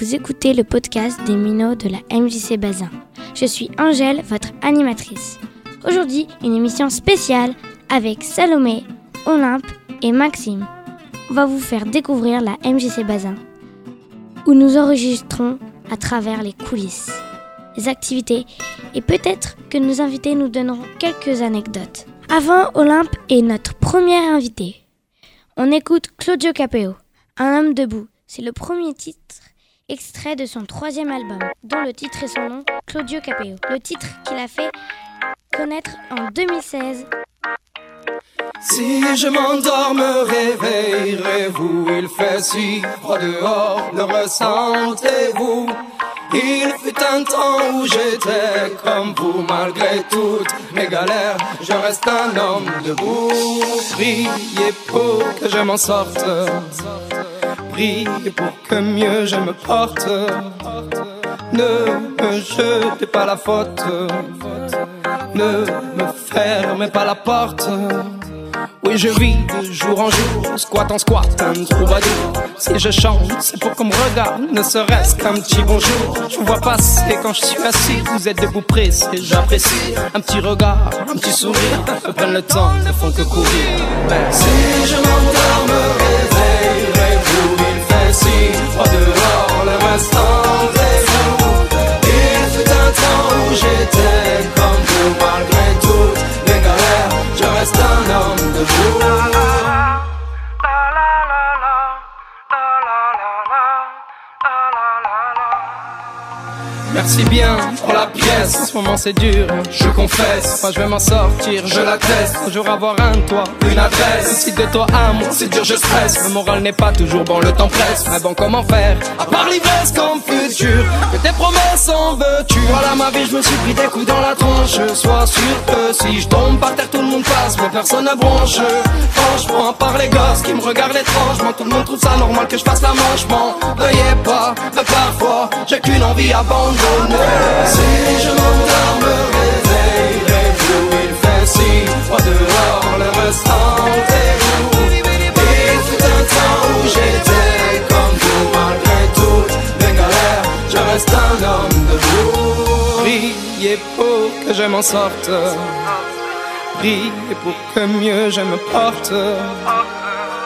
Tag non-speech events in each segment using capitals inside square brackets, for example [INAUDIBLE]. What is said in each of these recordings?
Vous écoutez le podcast des minots de la MJC Bazin. Je suis Angèle, votre animatrice. Aujourd'hui, une émission spéciale avec Salomé, Olympe et Maxime. On va vous faire découvrir la MJC Bazin, où nous enregistrons à travers les coulisses, les activités et peut-être que nos invités nous donneront quelques anecdotes. Avant Olympe est notre premier invité. On écoute Claudio Capeo, Un homme debout. C'est le premier titre extrait de son troisième album, dont le titre est son nom, Claudio Capeo. Le titre qu'il a fait connaître en 2016. Si je m'endors, me réveillerez-vous Il fait si froid dehors, le ressentez-vous? Il fut un temps où j'étais comme vous, malgré toutes mes galères, je reste un homme debout. Priez pour que je m'en sorte, pour que mieux je me porte. Ne me jetez pas la faute, ne me fermez pas la porte. Oui, je vis de jour en jour, squat en squat, un troubadour. Si je chante, c'est pour qu'on me regarde, ne serait-ce qu'un petit bonjour. Je vous vois passer quand je suis assis, vous êtes debout pressé, j'apprécie. Un petit regard, un petit sourire, me prennent le temps, ne font que courir. Si je m'endors, me réveillerai-vous, si froid dehors, le restant vous. Il fut un temps où j'étais comme vous, malgré tout je reste un homme debout. Merci bien pour la pièce. En ce moment c'est dur, je confesse. Moi je vais m'en sortir, je l'atteste. Un jour avoir un toit, une adresse. Si de toi à moi c'est dur, je stresse. Le moral n'est pas toujours bon, le temps presse. Mais bon, comment faire? À part l'ivresse comme futur, que tes promesses en veux-tu? Voilà ma vie, je me suis pris des coups dans la tronche. Sois sûr que si je tombe par terre, tout le monde passe, mais personne ne bronche. Franchement, à part les gosses qui me regardent étrangement, tout le monde trouve ça normal que je fasse la manche. Veuillez pas, mais parfois j'ai qu'une envie abandonnée. Si je m'endors, me réveillerai-vous Il fait si froid dehors, le restant est vous Il fut un temps où j'étais comme vous Malgré toutes mes galères, je reste un homme debout Priez pour que je m'en sorte. Priez pour que mieux je me porte.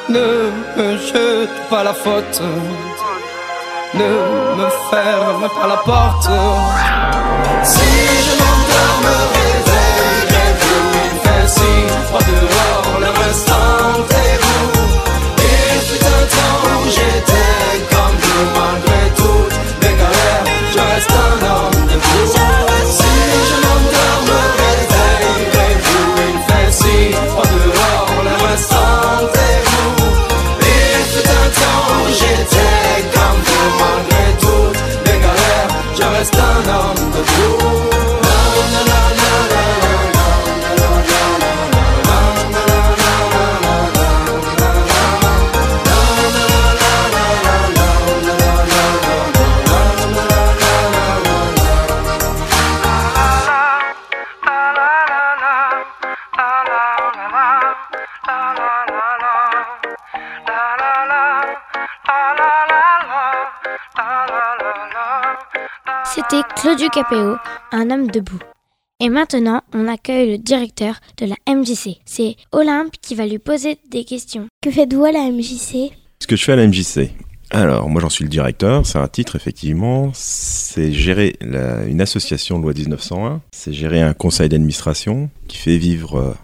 Ne me jete pas la faute ne me ferme pas la porte. Claudio Capeo, un homme debout. Et maintenant, on accueille le directeur de la MJC. C'est Olympe qui va lui poser des questions. Que faites-vous à la MJC Ce que je fais à la MJC alors, moi j'en suis le directeur, c'est un titre effectivement, c'est gérer la- une association loi 1901, c'est gérer un conseil d'administration qui fait vivre euh,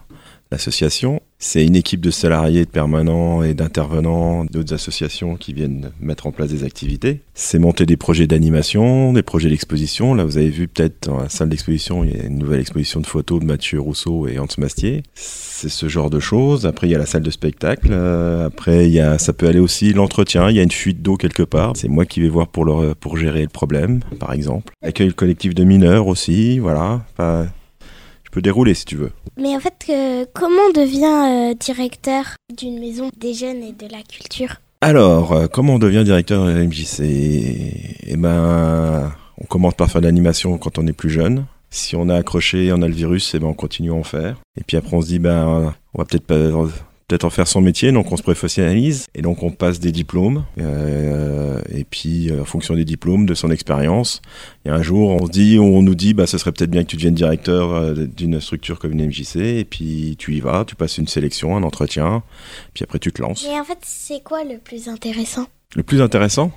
l'association, c'est une équipe de salariés, de permanents et d'intervenants d'autres associations qui viennent mettre en place des activités, c'est monter des projets d'animation, des projets d'exposition, là vous avez vu peut-être dans la salle d'exposition, il y a une nouvelle exposition de photos de Mathieu Rousseau et Hans Mastier, c'est ce genre de choses. Après, il y a la salle de spectacle. Euh, après, il y a, ça peut aller aussi l'entretien. Il y a une fuite d'eau quelque part. C'est moi qui vais voir pour, leur, pour gérer le problème, par exemple. Accueil le collectif de mineurs aussi. Voilà. Je peux dérouler si tu veux. Mais en fait, euh, comment on devient euh, directeur d'une maison des jeunes et de la culture? Alors, euh, comment on devient directeur de la MJC Eh ben, on commence par faire de l'animation quand on est plus jeune. Si on a accroché, on a le virus, eh ben on continue à en faire. Et puis après, on se dit, ben, on va peut-être pas peut-être en faire son métier, donc on se professionnalise et donc on passe des diplômes. Euh, et puis, euh, en fonction des diplômes, de son expérience, il y a un jour, on se dit, on nous dit, bah, ce serait peut-être bien que tu deviennes directeur euh, d'une structure comme une MJC. Et puis, tu y vas, tu passes une sélection, un entretien, puis après, tu te lances. Et en fait, c'est quoi le plus intéressant? Le plus intéressant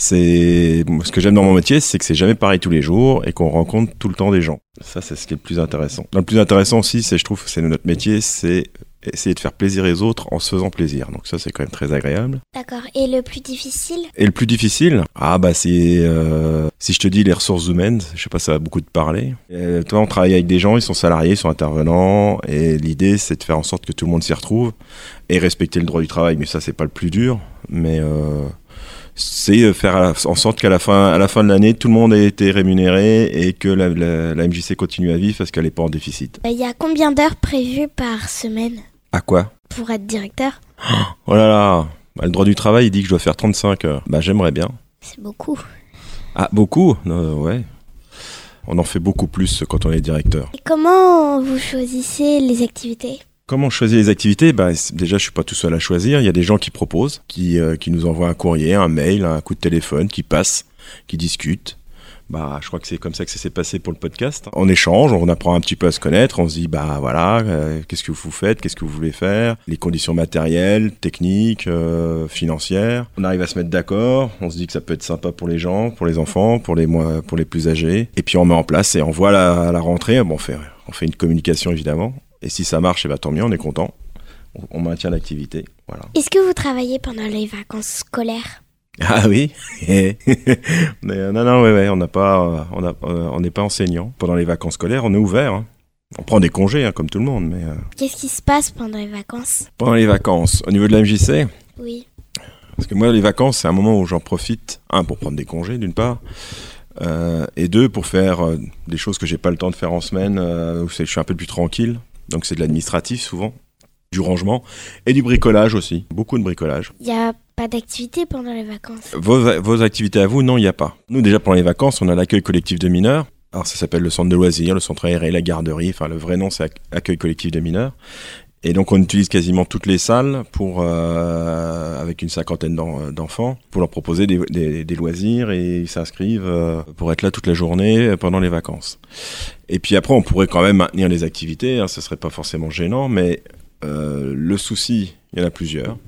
c'est ce que j'aime dans mon métier, c'est que c'est jamais pareil tous les jours et qu'on rencontre tout le temps des gens. Ça, c'est ce qui est le plus intéressant. Le plus intéressant aussi, c'est, je trouve, c'est notre métier, c'est essayer de faire plaisir aux autres en se faisant plaisir. Donc ça, c'est quand même très agréable. D'accord. Et le plus difficile? Et le plus difficile? Ah bah c'est... Euh, si je te dis les ressources humaines, je sais pas, ça va beaucoup te parler. Euh, toi, on travaille avec des gens, ils sont salariés, ils sont intervenants, et l'idée, c'est de faire en sorte que tout le monde s'y retrouve et respecter le droit du travail. Mais ça, c'est pas le plus dur. Mais... Euh, c'est faire en sorte qu'à la fin, à la fin de l'année, tout le monde ait été rémunéré et que la, la, MJC continue à vivre parce qu'elle n'est pas en déficit. Il y a combien d'heures prévues par semaine? À quoi Pour être directeur Oh là là bah, Le droit du travail, il dit que je dois faire 35 heures. Bah j'aimerais bien. C'est beaucoup. Ah, beaucoup Ouais. On en fait beaucoup plus quand on est directeur. Et comment vous choisissez les activités? Comment choisir les activités? Bah, Déjà, je suis pas tout seul à choisir. Il y a des gens qui proposent, qui, euh, qui nous envoient un courrier, un mail, un coup de téléphone, qui passent, qui discutent. Bah, je crois que c'est comme ça que ça s'est passé pour le podcast. On échange, on apprend un petit peu à se connaître, on se dit bah voilà, euh, qu'est-ce que vous faites, qu'est-ce que vous voulez faire, les conditions matérielles, techniques, euh, financières. On arrive à se mettre d'accord, on se dit que ça peut être sympa pour les gens, pour les enfants, pour les pour les plus âgés, et puis on met en place et on voit la, la rentrée. Bon, on fait on fait une communication évidemment, et si ça marche, et eh ben, tant mieux, on est content. On, maintient l'activité. Voilà. Est-ce que vous travaillez pendant les vacances scolaires? Ah oui, [LAUGHS] non non ouais, ouais on n'a pas on a, euh, on n'est pas enseignant. Pendant les vacances scolaires on est ouvert hein. on prend des congés hein, comme tout le monde mais euh, qu'est-ce qui se passe pendant les vacances? Pendant les vacances au niveau de la MJC oui. Parce que moi les vacances c'est un moment où j'en profite un pour prendre des congés d'une part euh, et deux pour faire des choses que j'ai pas le temps de faire en semaine où je suis un peu plus tranquille. Donc c'est de l'administratif souvent, du rangement et du bricolage aussi, beaucoup de bricolage. Il n'y a pas d'activité pendant les vacances vos, activités à vous, non, il n'y a pas. Nous déjà pendant les vacances, on a l'accueil collectif de mineurs. Alors ça s'appelle le centre de loisirs, le centre aéré, la garderie, enfin le vrai nom c'est accueil collectif de mineurs. Et donc on utilise quasiment toutes les salles pour, euh, avec une cinquantaine d'enfants pour leur proposer des, loisirs et ils s'inscrivent euh, pour être là toute la journée pendant les vacances. Et puis après on pourrait quand même maintenir les activités, hein, ce serait pas forcément gênant, mais euh, le souci, il y en a plusieurs.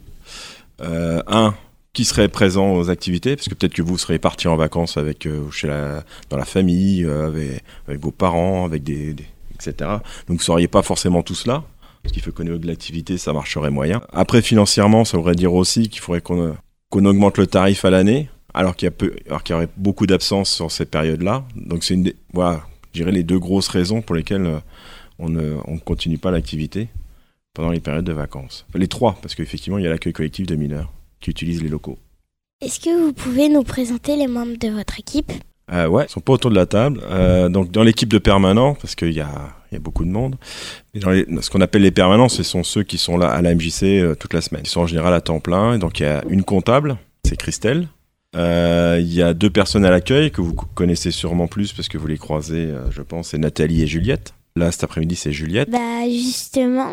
Un, qui serait présent aux activités, parce que peut-être que vous serez parti en vacances avec chez la, dans la famille, avec, avec, vos parents, avec des, etc. Donc vous ne seriez pas forcément tous là. Ce qui fait qu'au niveau de l'activité, ça marcherait moyen. Après, financièrement, ça voudrait dire aussi qu'il faudrait qu'on augmente le tarif à l'année, alors qu'il y, y aurait beaucoup d'absences sur ces périodes-là. Donc, c'est une voilà, je dirais les deux grosses raisons pour lesquelles euh, on ne on continue pas l'activité pendant les périodes de vacances. Les trois, parce qu'effectivement, il y a l'accueil collectif de mineurs qui utilisent les locaux. Est-ce que vous pouvez nous présenter les membres de votre équipe? Euh, Ouais, ils sont pas autour de la table. Euh, donc, dans l'équipe de permanents, parce qu'il y a il y a beaucoup de monde. ce qu'on appelle les permanents, ce sont ceux qui sont là à la MJC euh, toute la semaine. Ils sont en général à temps plein. Et donc il y a une comptable, c'est Christelle. Euh, il y a deux personnes à l'accueil que vous connaissez sûrement plus parce que vous les croisez, je pense, c'est Nathalie et Juliette. Là, cet après-midi, c'est Juliette. Bah justement,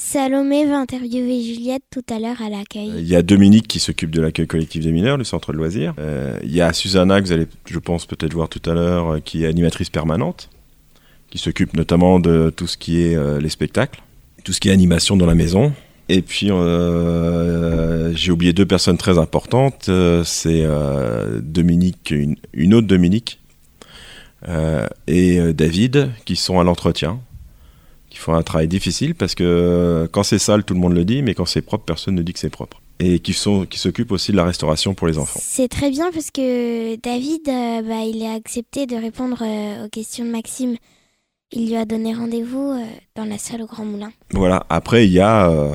Salomé va interviewer Juliette tout à l'heure à l'accueil. Il y a Dominique qui s'occupe de l'accueil collectif des mineurs, le centre de loisirs. il y a Susanna que vous allez, je pense, peut-être voir tout à l'heure, qui est animatrice permanente qui s'occupe notamment de tout ce qui est euh, les spectacles, tout ce qui est animation dans la maison. Et puis euh, j'ai oublié deux personnes très importantes, euh, c'est Dominique, une, autre Dominique et David qui sont à l'entretien, qui font un travail difficile parce que quand c'est sale tout le monde le dit, mais quand c'est propre personne ne dit que c'est propre et qui sont qui s'occupent aussi de la restauration pour les enfants. C'est très bien parce que David, bah, il a accepté de répondre aux questions de Maxime il lui a donné rendez-vous euh, dans la salle au Grand Moulin. Voilà, après il y a euh,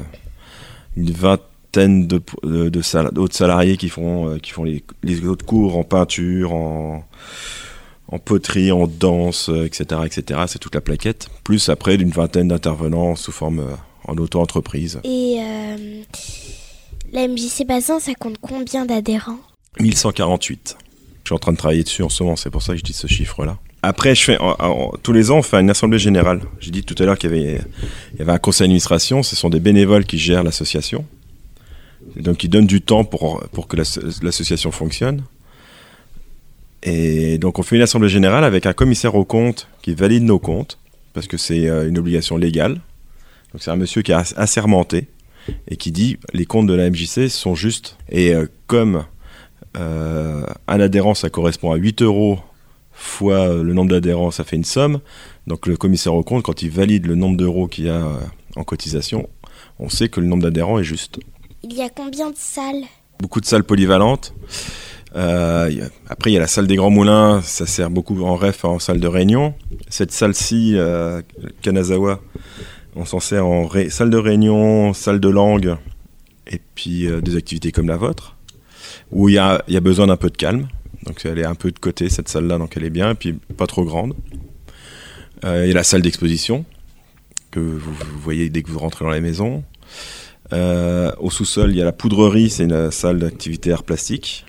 une vingtaine de, d'autres salariés qui font, euh, qui font les, autres cours en peinture, en, en poterie, en danse, etc. etc. C'est toute la plaquette. Plus après d'une vingtaine d'intervenants sous forme en auto-entreprise. Et la MJC Bassin, ça compte combien d'adhérents? 1148. Je suis en train de travailler dessus en ce moment, c'est pour ça que je dis ce chiffre-là. Après, je fais, tous les ans, on fait une assemblée générale. J'ai dit tout à l'heure qu'il y avait, il y avait un conseil d'administration. Ce sont des bénévoles qui gèrent l'association. Donc, ils donnent du temps pour, pour que l'association fonctionne. Et donc, on fait une assemblée générale avec un commissaire aux comptes qui valide nos comptes, parce que c'est euh, une obligation légale. Donc, c'est un monsieur qui est assermenté et qui dit les comptes de la MJC sont justes. Et euh, comme euh, un adhérent, ça correspond à 8 euros fois le nombre d'adhérents, ça fait une somme. Donc le commissaire aux comptes, quand il valide le nombre d'euros qu'il y a en cotisation, on sait que le nombre d'adhérents est juste. Il y a combien de salles? Beaucoup de salles polyvalentes. Euh, après, il y a la salle des Grands Moulins, ça sert beaucoup en ref en salle de réunion. Cette salle-ci, euh, Kanazawa, on s'en sert en salle de réunion, salle de langue, et puis des activités comme la vôtre, où il y a, besoin d'un peu de calme. Donc elle est un peu de côté, cette salle-là, donc elle est bien, et puis pas trop grande. Euh, il y a la salle d'exposition, que vous, voyez dès que vous rentrez dans la maison. Euh, au sous-sol, il y a la poudrerie, c'est une salle d'activité art plastique.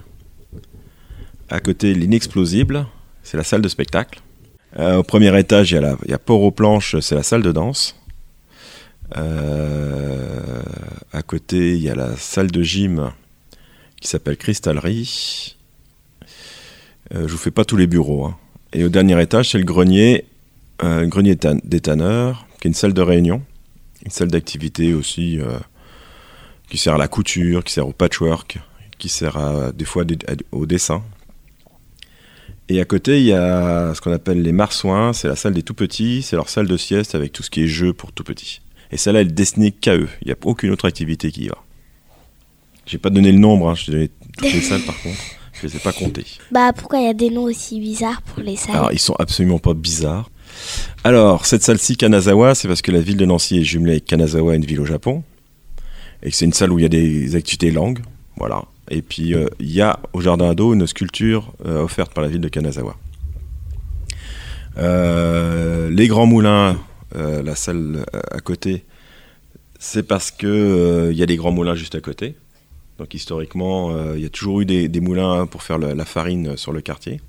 À côté, l'inexplosible, c'est la salle de spectacle. Euh, au premier étage, il y a, la, Port aux planches, c'est la salle de danse. à côté, il y a la salle de gym qui s'appelle Cristallerie. Euh, je vous fais pas tous les bureaux. Hein. Et au dernier étage, c'est le grenier, euh, grenier des tanneurs, qui est une salle de réunion, une salle d'activité aussi euh, qui sert à la couture, qui sert au patchwork, qui sert à, des fois au dessin. Et à côté, il y a ce qu'on appelle les marsouins, c'est la salle des tout petits, c'est leur salle de sieste avec tout ce qui est jeu pour tout petits. Et celle-là, elle est destinée qu'à eux. Il n'y a aucune autre activité qui y va. J'ai pas donné le nombre, hein, je donné toutes les [LAUGHS] salles par contre. Je les ai pas comptés. Bah pourquoi il y a des noms aussi bizarres pour les salles Alors ils sont absolument pas bizarres. Alors cette salle-ci, Kanazawa, c'est parce que la ville de Nancy est jumelée avec Kanazawa, une ville au Japon. Et c'est une salle où il y a des activités langues. Voilà. Et puis euh, il y a au jardin ado une sculpture euh, offerte par la ville de Kanazawa. Euh, les Grands Moulins, la salle à côté, c'est parce que il y a des grands moulins juste à côté. Donc historiquement, il y a toujours eu des, moulins pour faire la farine sur le quartier.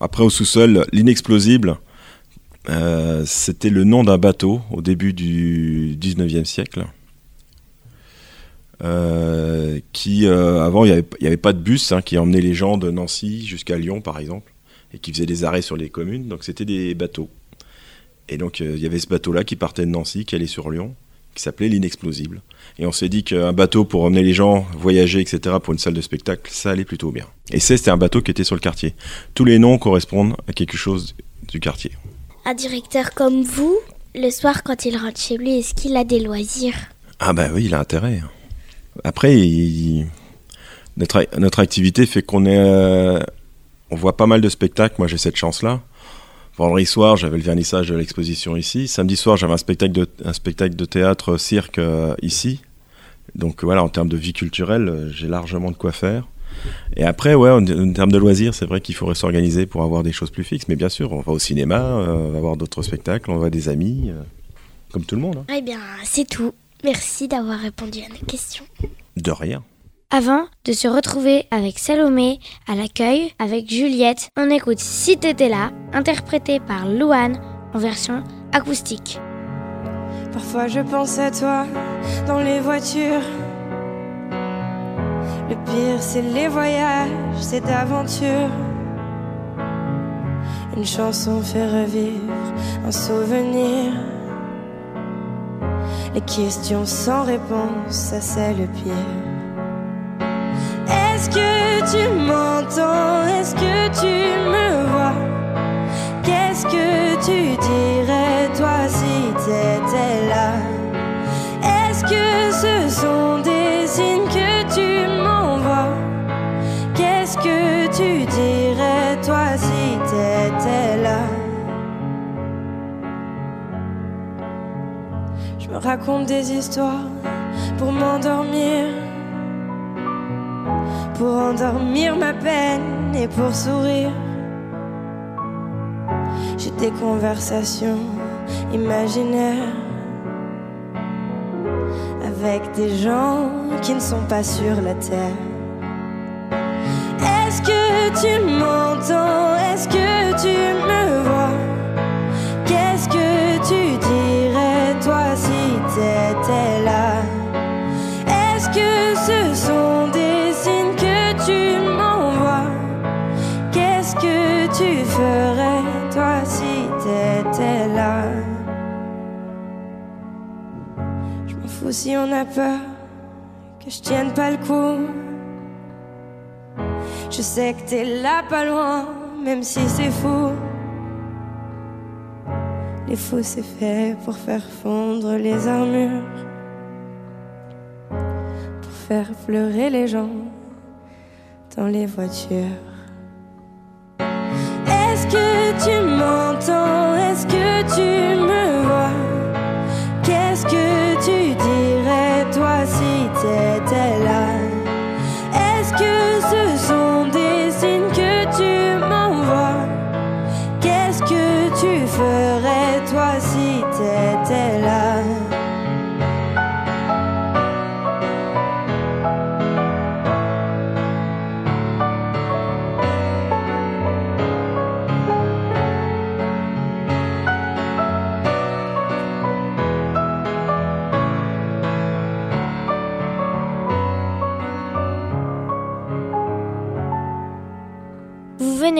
Après, au sous-sol, l'inexplosible, c'était le nom d'un bateau au début du 19e siècle. Euh, qui, avant, il n'y avait, pas de bus hein, qui emmenait les gens de Nancy jusqu'à Lyon, par exemple, et qui faisait des arrêts sur les communes. Donc, c'était des bateaux. Et donc, il y avait ce bateau-là qui partait de Nancy, qui allait sur Lyon qui s'appelait l'inexplosible. Et on s'est dit qu'un bateau pour emmener les gens voyager, etc., pour une salle de spectacle, ça allait plutôt bien. Et c'est, c'était un bateau qui était sur le quartier. Tous les noms correspondent à quelque chose du quartier. Un directeur comme vous, le soir quand il rentre chez lui, est-ce qu'il a des loisirs? Ah ben oui, il a intérêt. Après, notre, notre, activité fait qu'on est... Euh, on voit pas mal de spectacles, moi j'ai cette chance-là. Vendredi soir, j'avais le vernissage de l'exposition ici. Samedi soir, j'avais un spectacle de, un spectacle de théâtre cirque euh, ici. Donc voilà, en termes de vie culturelle, euh, j'ai largement de quoi faire. Et après, ouais, en, termes de loisirs, c'est vrai qu'il faudrait s'organiser pour avoir des choses plus fixes. Mais bien sûr, on va au cinéma, on va voir d'autres spectacles, on va des amis, comme tout le monde. Hein. Eh bien, c'est tout. Merci d'avoir répondu à nos questions. De rien. Avant de se retrouver avec Salomé à l'accueil, avec Juliette, on écoute Si t'étais là, interprété par Louane en version acoustique. Parfois je pense à toi dans les voitures. Le pire c'est les voyages, cette aventure. Une chanson fait revivre un souvenir. Les questions sans réponse, ça c'est le pire. Est-ce que tu m'entends? Est-ce que tu me vois? Qu'est-ce que tu dirais toi si t'étais raconte des histoires pour m'endormir pour endormir ma peine et pour sourire. J'ai des conversations imaginaires avec des gens qui ne sont pas sur la terre. Est-ce que tu m'entends? Est-ce que tu me vois? Si on a peur que je tienne pas le coup. Je sais que t'es là pas loin, même si c'est fou. Les fous c'est fait pour faire fondre les armures, pour faire pleurer les gens dans les voitures. Est-ce que tu m'entends? Est-ce que tu me vois?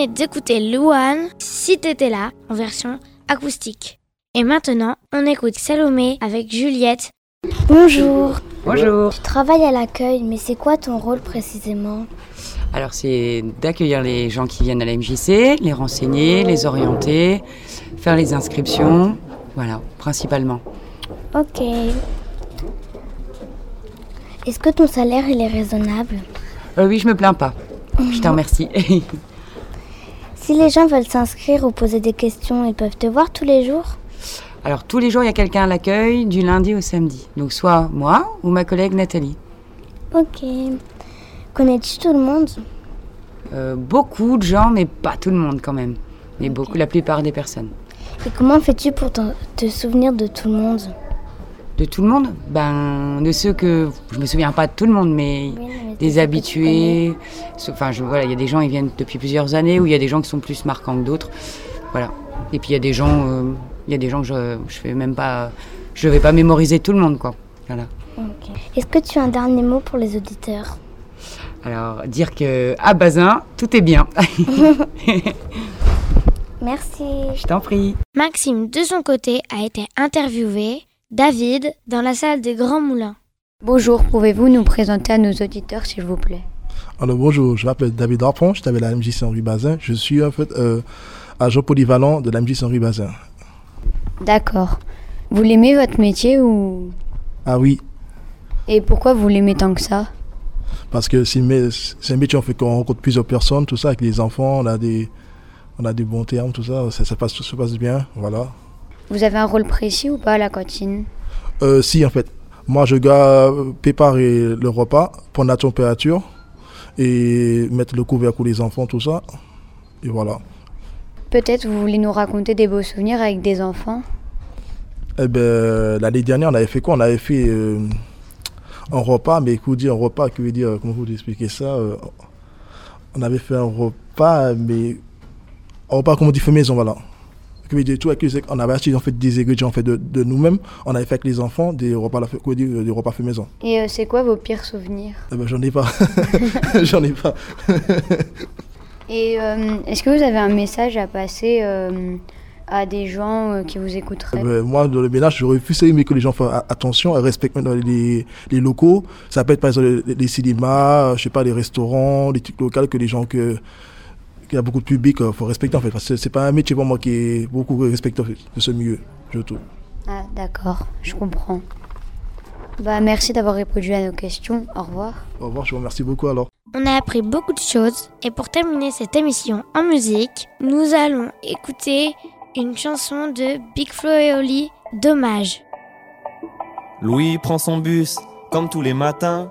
Venez d'écouter Louane, si t'étais là, en version acoustique. Et maintenant, on écoute Salomé avec Juliette. Bonjour. Bonjour. Tu travailles à l'accueil, mais c'est quoi ton rôle précisément? Alors c'est d'accueillir les gens qui viennent à la MJC, les renseigner, les orienter, faire les inscriptions, voilà, principalement. Ok. Est-ce que ton salaire il est raisonnable? Euh, oui, je me plains pas. Je te remercie. [LAUGHS] Si les gens veulent s'inscrire ou poser des questions, ils peuvent te voir tous les jours Alors tous les jours, il y a quelqu'un à l'accueil, du lundi au samedi. Donc soit moi ou ma collègue Nathalie. Ok. Connais-tu tout le monde? Euh, beaucoup de gens, mais pas tout le monde quand même. Mais beaucoup, la plupart des personnes. Et comment fais-tu pour te, te souvenir de tout le monde? De tout le monde Ben, de ceux que... Je me souviens pas de tout le monde, mais des habitués. Enfin, je, voilà, il y a des gens qui viennent depuis plusieurs années, ou il y a des gens qui sont plus marquants que d'autres. Voilà. Et puis il y a des gens, euh, il y a des gens que je, je fais même pas, je vais pas mémoriser tout le monde, quoi. Voilà. Est-ce que tu as un dernier mot pour les auditeurs? Alors dire que à Bazin, tout est bien. [LAUGHS] Merci. je t'en prie. Maxime, de son côté, a été interviewé. David, dans la salle des Grands Moulins. Bonjour, pouvez-vous nous présenter à nos auditeurs, s'il vous plaît? Alors bonjour, je m'appelle David Arpon, je travaille à la MJC Henri Bazin. Je suis en fait euh, agent polyvalent de la MJC Henri Bazin. D'accord. Vous l'aimez votre métier ou... Ah oui, Et pourquoi vous l'aimez tant que ça? Parce que c'est un métier, on fait qu'on rencontre plusieurs personnes, tout ça, avec les enfants, on a des, on a des bons termes, tout ça, ça, ça passe, ça se passe bien, voilà. Vous avez un rôle précis ou pas à la cantine Euh, si en fait, moi je dois préparer le repas, prendre la température et mettre le couvercle pour les enfants, tout ça, et voilà. Peut-être vous voulez nous raconter des beaux souvenirs avec des enfants Eh ben, l'année dernière, on avait fait quoi? On avait fait euh, un repas, mais écoute, dire un repas, que veut dire, comment vous expliquer ça euh, On avait fait un repas, mais un repas, comme on dit, fait maison, voilà. Tout avec les- on avait acheté en fait, des ingrédients en fait, de, de nous-mêmes, on avait fait avec les enfants des repas, des repas fait maison. Et euh, c'est quoi vos pires souvenirs? Eh ben, j'en ai pas. [LAUGHS] j'en ai pas. [LAUGHS] Et euh, est-ce que vous avez un message à passer euh, à des gens euh, qui vous écouteraient? Eh ben, moi, dans le ménage, j'aurais plus aimé que les gens fassent attention, et respectent les, les locaux. Ça peut être par exemple les, les cinémas, je sais pas, les restaurants, les trucs locaux, que les gens que qu'il y a beaucoup de public, il faut respecter en fait. Parce que c'est pas un métier pour moi qui est beaucoup respecté en fait, de ce milieu, je trouve. Ah, d'accord, je comprends. Bah, merci d'avoir répondu à nos questions. Au revoir. Au revoir, je vous remercie beaucoup alors. On a appris beaucoup de choses et pour terminer cette émission en musique, nous allons écouter une chanson de Big Flo et Oli, Dommage. Louis prend son bus, comme tous les matins.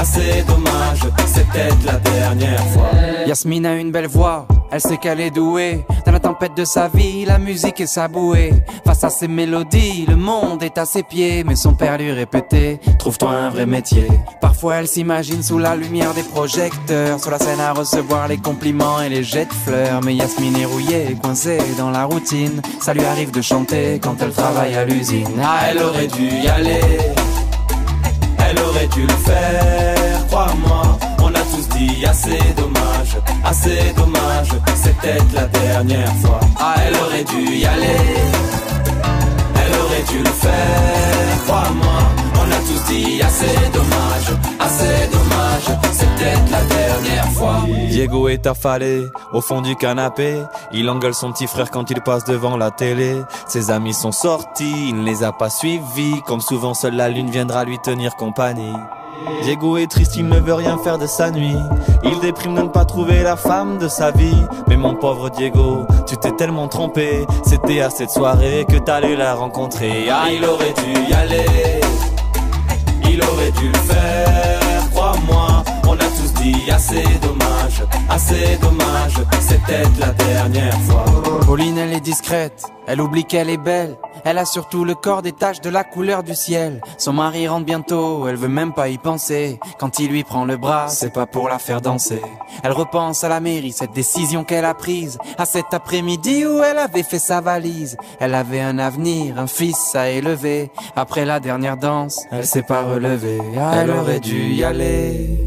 assez dommage. C'est peut-être la dernière fois. Yasmine a une belle voix, elle sait qu'elle est douée. Dans la tempête de sa vie, la musique est sa bouée. Face à ses mélodies, le monde est à ses pieds. Mais son père lui répétait Trouve-toi un vrai métier. Parfois, elle s'imagine sous la lumière des projecteurs. Sur la scène à recevoir les compliments et les jets de fleurs. Mais Yasmine est rouillée, coincée dans la routine. Ça lui arrive de chanter quand elle travaille à l'usine. Ah, elle aurait dû y aller. Dû le faire, crois-moi. On a tous dit assez dommage, assez dommage. Peut-être la dernière fois. Ah, elle aurait dû y aller. Elle aurait dû le faire, crois-moi. Tous dit assez dommage, assez dommage. C'est la dernière fois. Diego est affalé au fond du canapé. Il engueule son petit frère quand il passe devant la télé. Ses amis sont sortis, il ne les a pas suivis. Comme souvent, seule la lune viendra lui tenir compagnie. Diego est triste, il ne veut rien faire de sa nuit. Il déprime de ne pas trouver la femme de sa vie. Mais mon pauvre Diego, tu t'es tellement trompé. C'était à cette soirée que t'allais la rencontrer. Ah, il aurait dû y aller. Il aurait dû le faire, crois-moi. On a tous dit assez dommage, assez dommage. Peut-être la dernière fois. Pauline, elle est discrète, elle oublie qu'elle est belle. Elle a surtout le corps des taches de la couleur du ciel. Son mari rentre bientôt, elle veut même pas y penser. Quand il lui prend le bras, c'est pas pour la faire danser. Elle repense à la mairie, cette décision qu'elle a prise. À cet après-midi où elle avait fait sa valise. Elle avait un avenir, un fils à élever. Après la dernière danse, elle s'est pas relevée. Elle aurait dû y aller.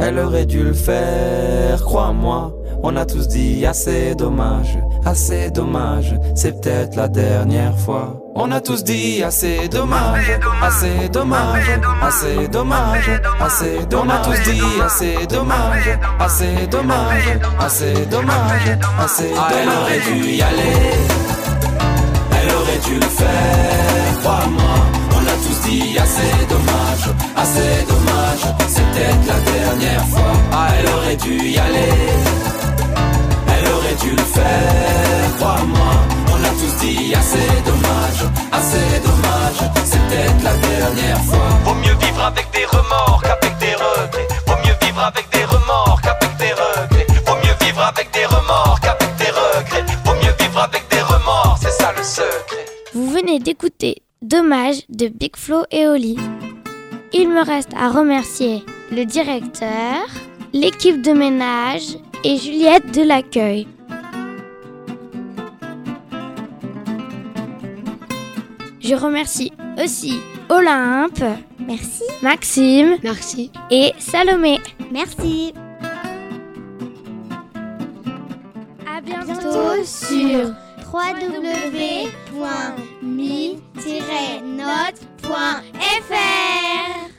Elle aurait dû le faire, crois-moi. On a tous dit assez dommage, assez dommage. C'est peut-être la dernière fois. On a tous dit assez dommage, assez dommage, assez dommage, assez dommage. On a tous dit assez dommage, assez dommage, assez dommage, assez dommage. Elle aurait dû y aller. Elle aurait dû le faire, crois-moi. On a tous dit assez dommage, assez dommage. C'est peut-être la dernière fois. Ah, elle aurait dû y aller. Elle aurait dû le faire, crois-moi. On a tous dit assez dommage, assez dommage. C'est peut-être la dernière fois. Vaut mieux vivre avec des remords qu'avec des regrets. Vaut mieux vivre avec des remords qu'avec des regrets. Vaut mieux vivre avec des remords qu'avec des regrets. Vaut mieux vivre avec des remords, c'est ça le secret. Vous venez d'écouter Dommage de Big Flo et Oli. Il me reste à remercier le directeur, l'équipe de ménage et Juliette de l'accueil. Je remercie aussi Olympe. Merci. Maxime. Merci. Et Salomé. Merci. À bientôt, sur www.mi-note.fr.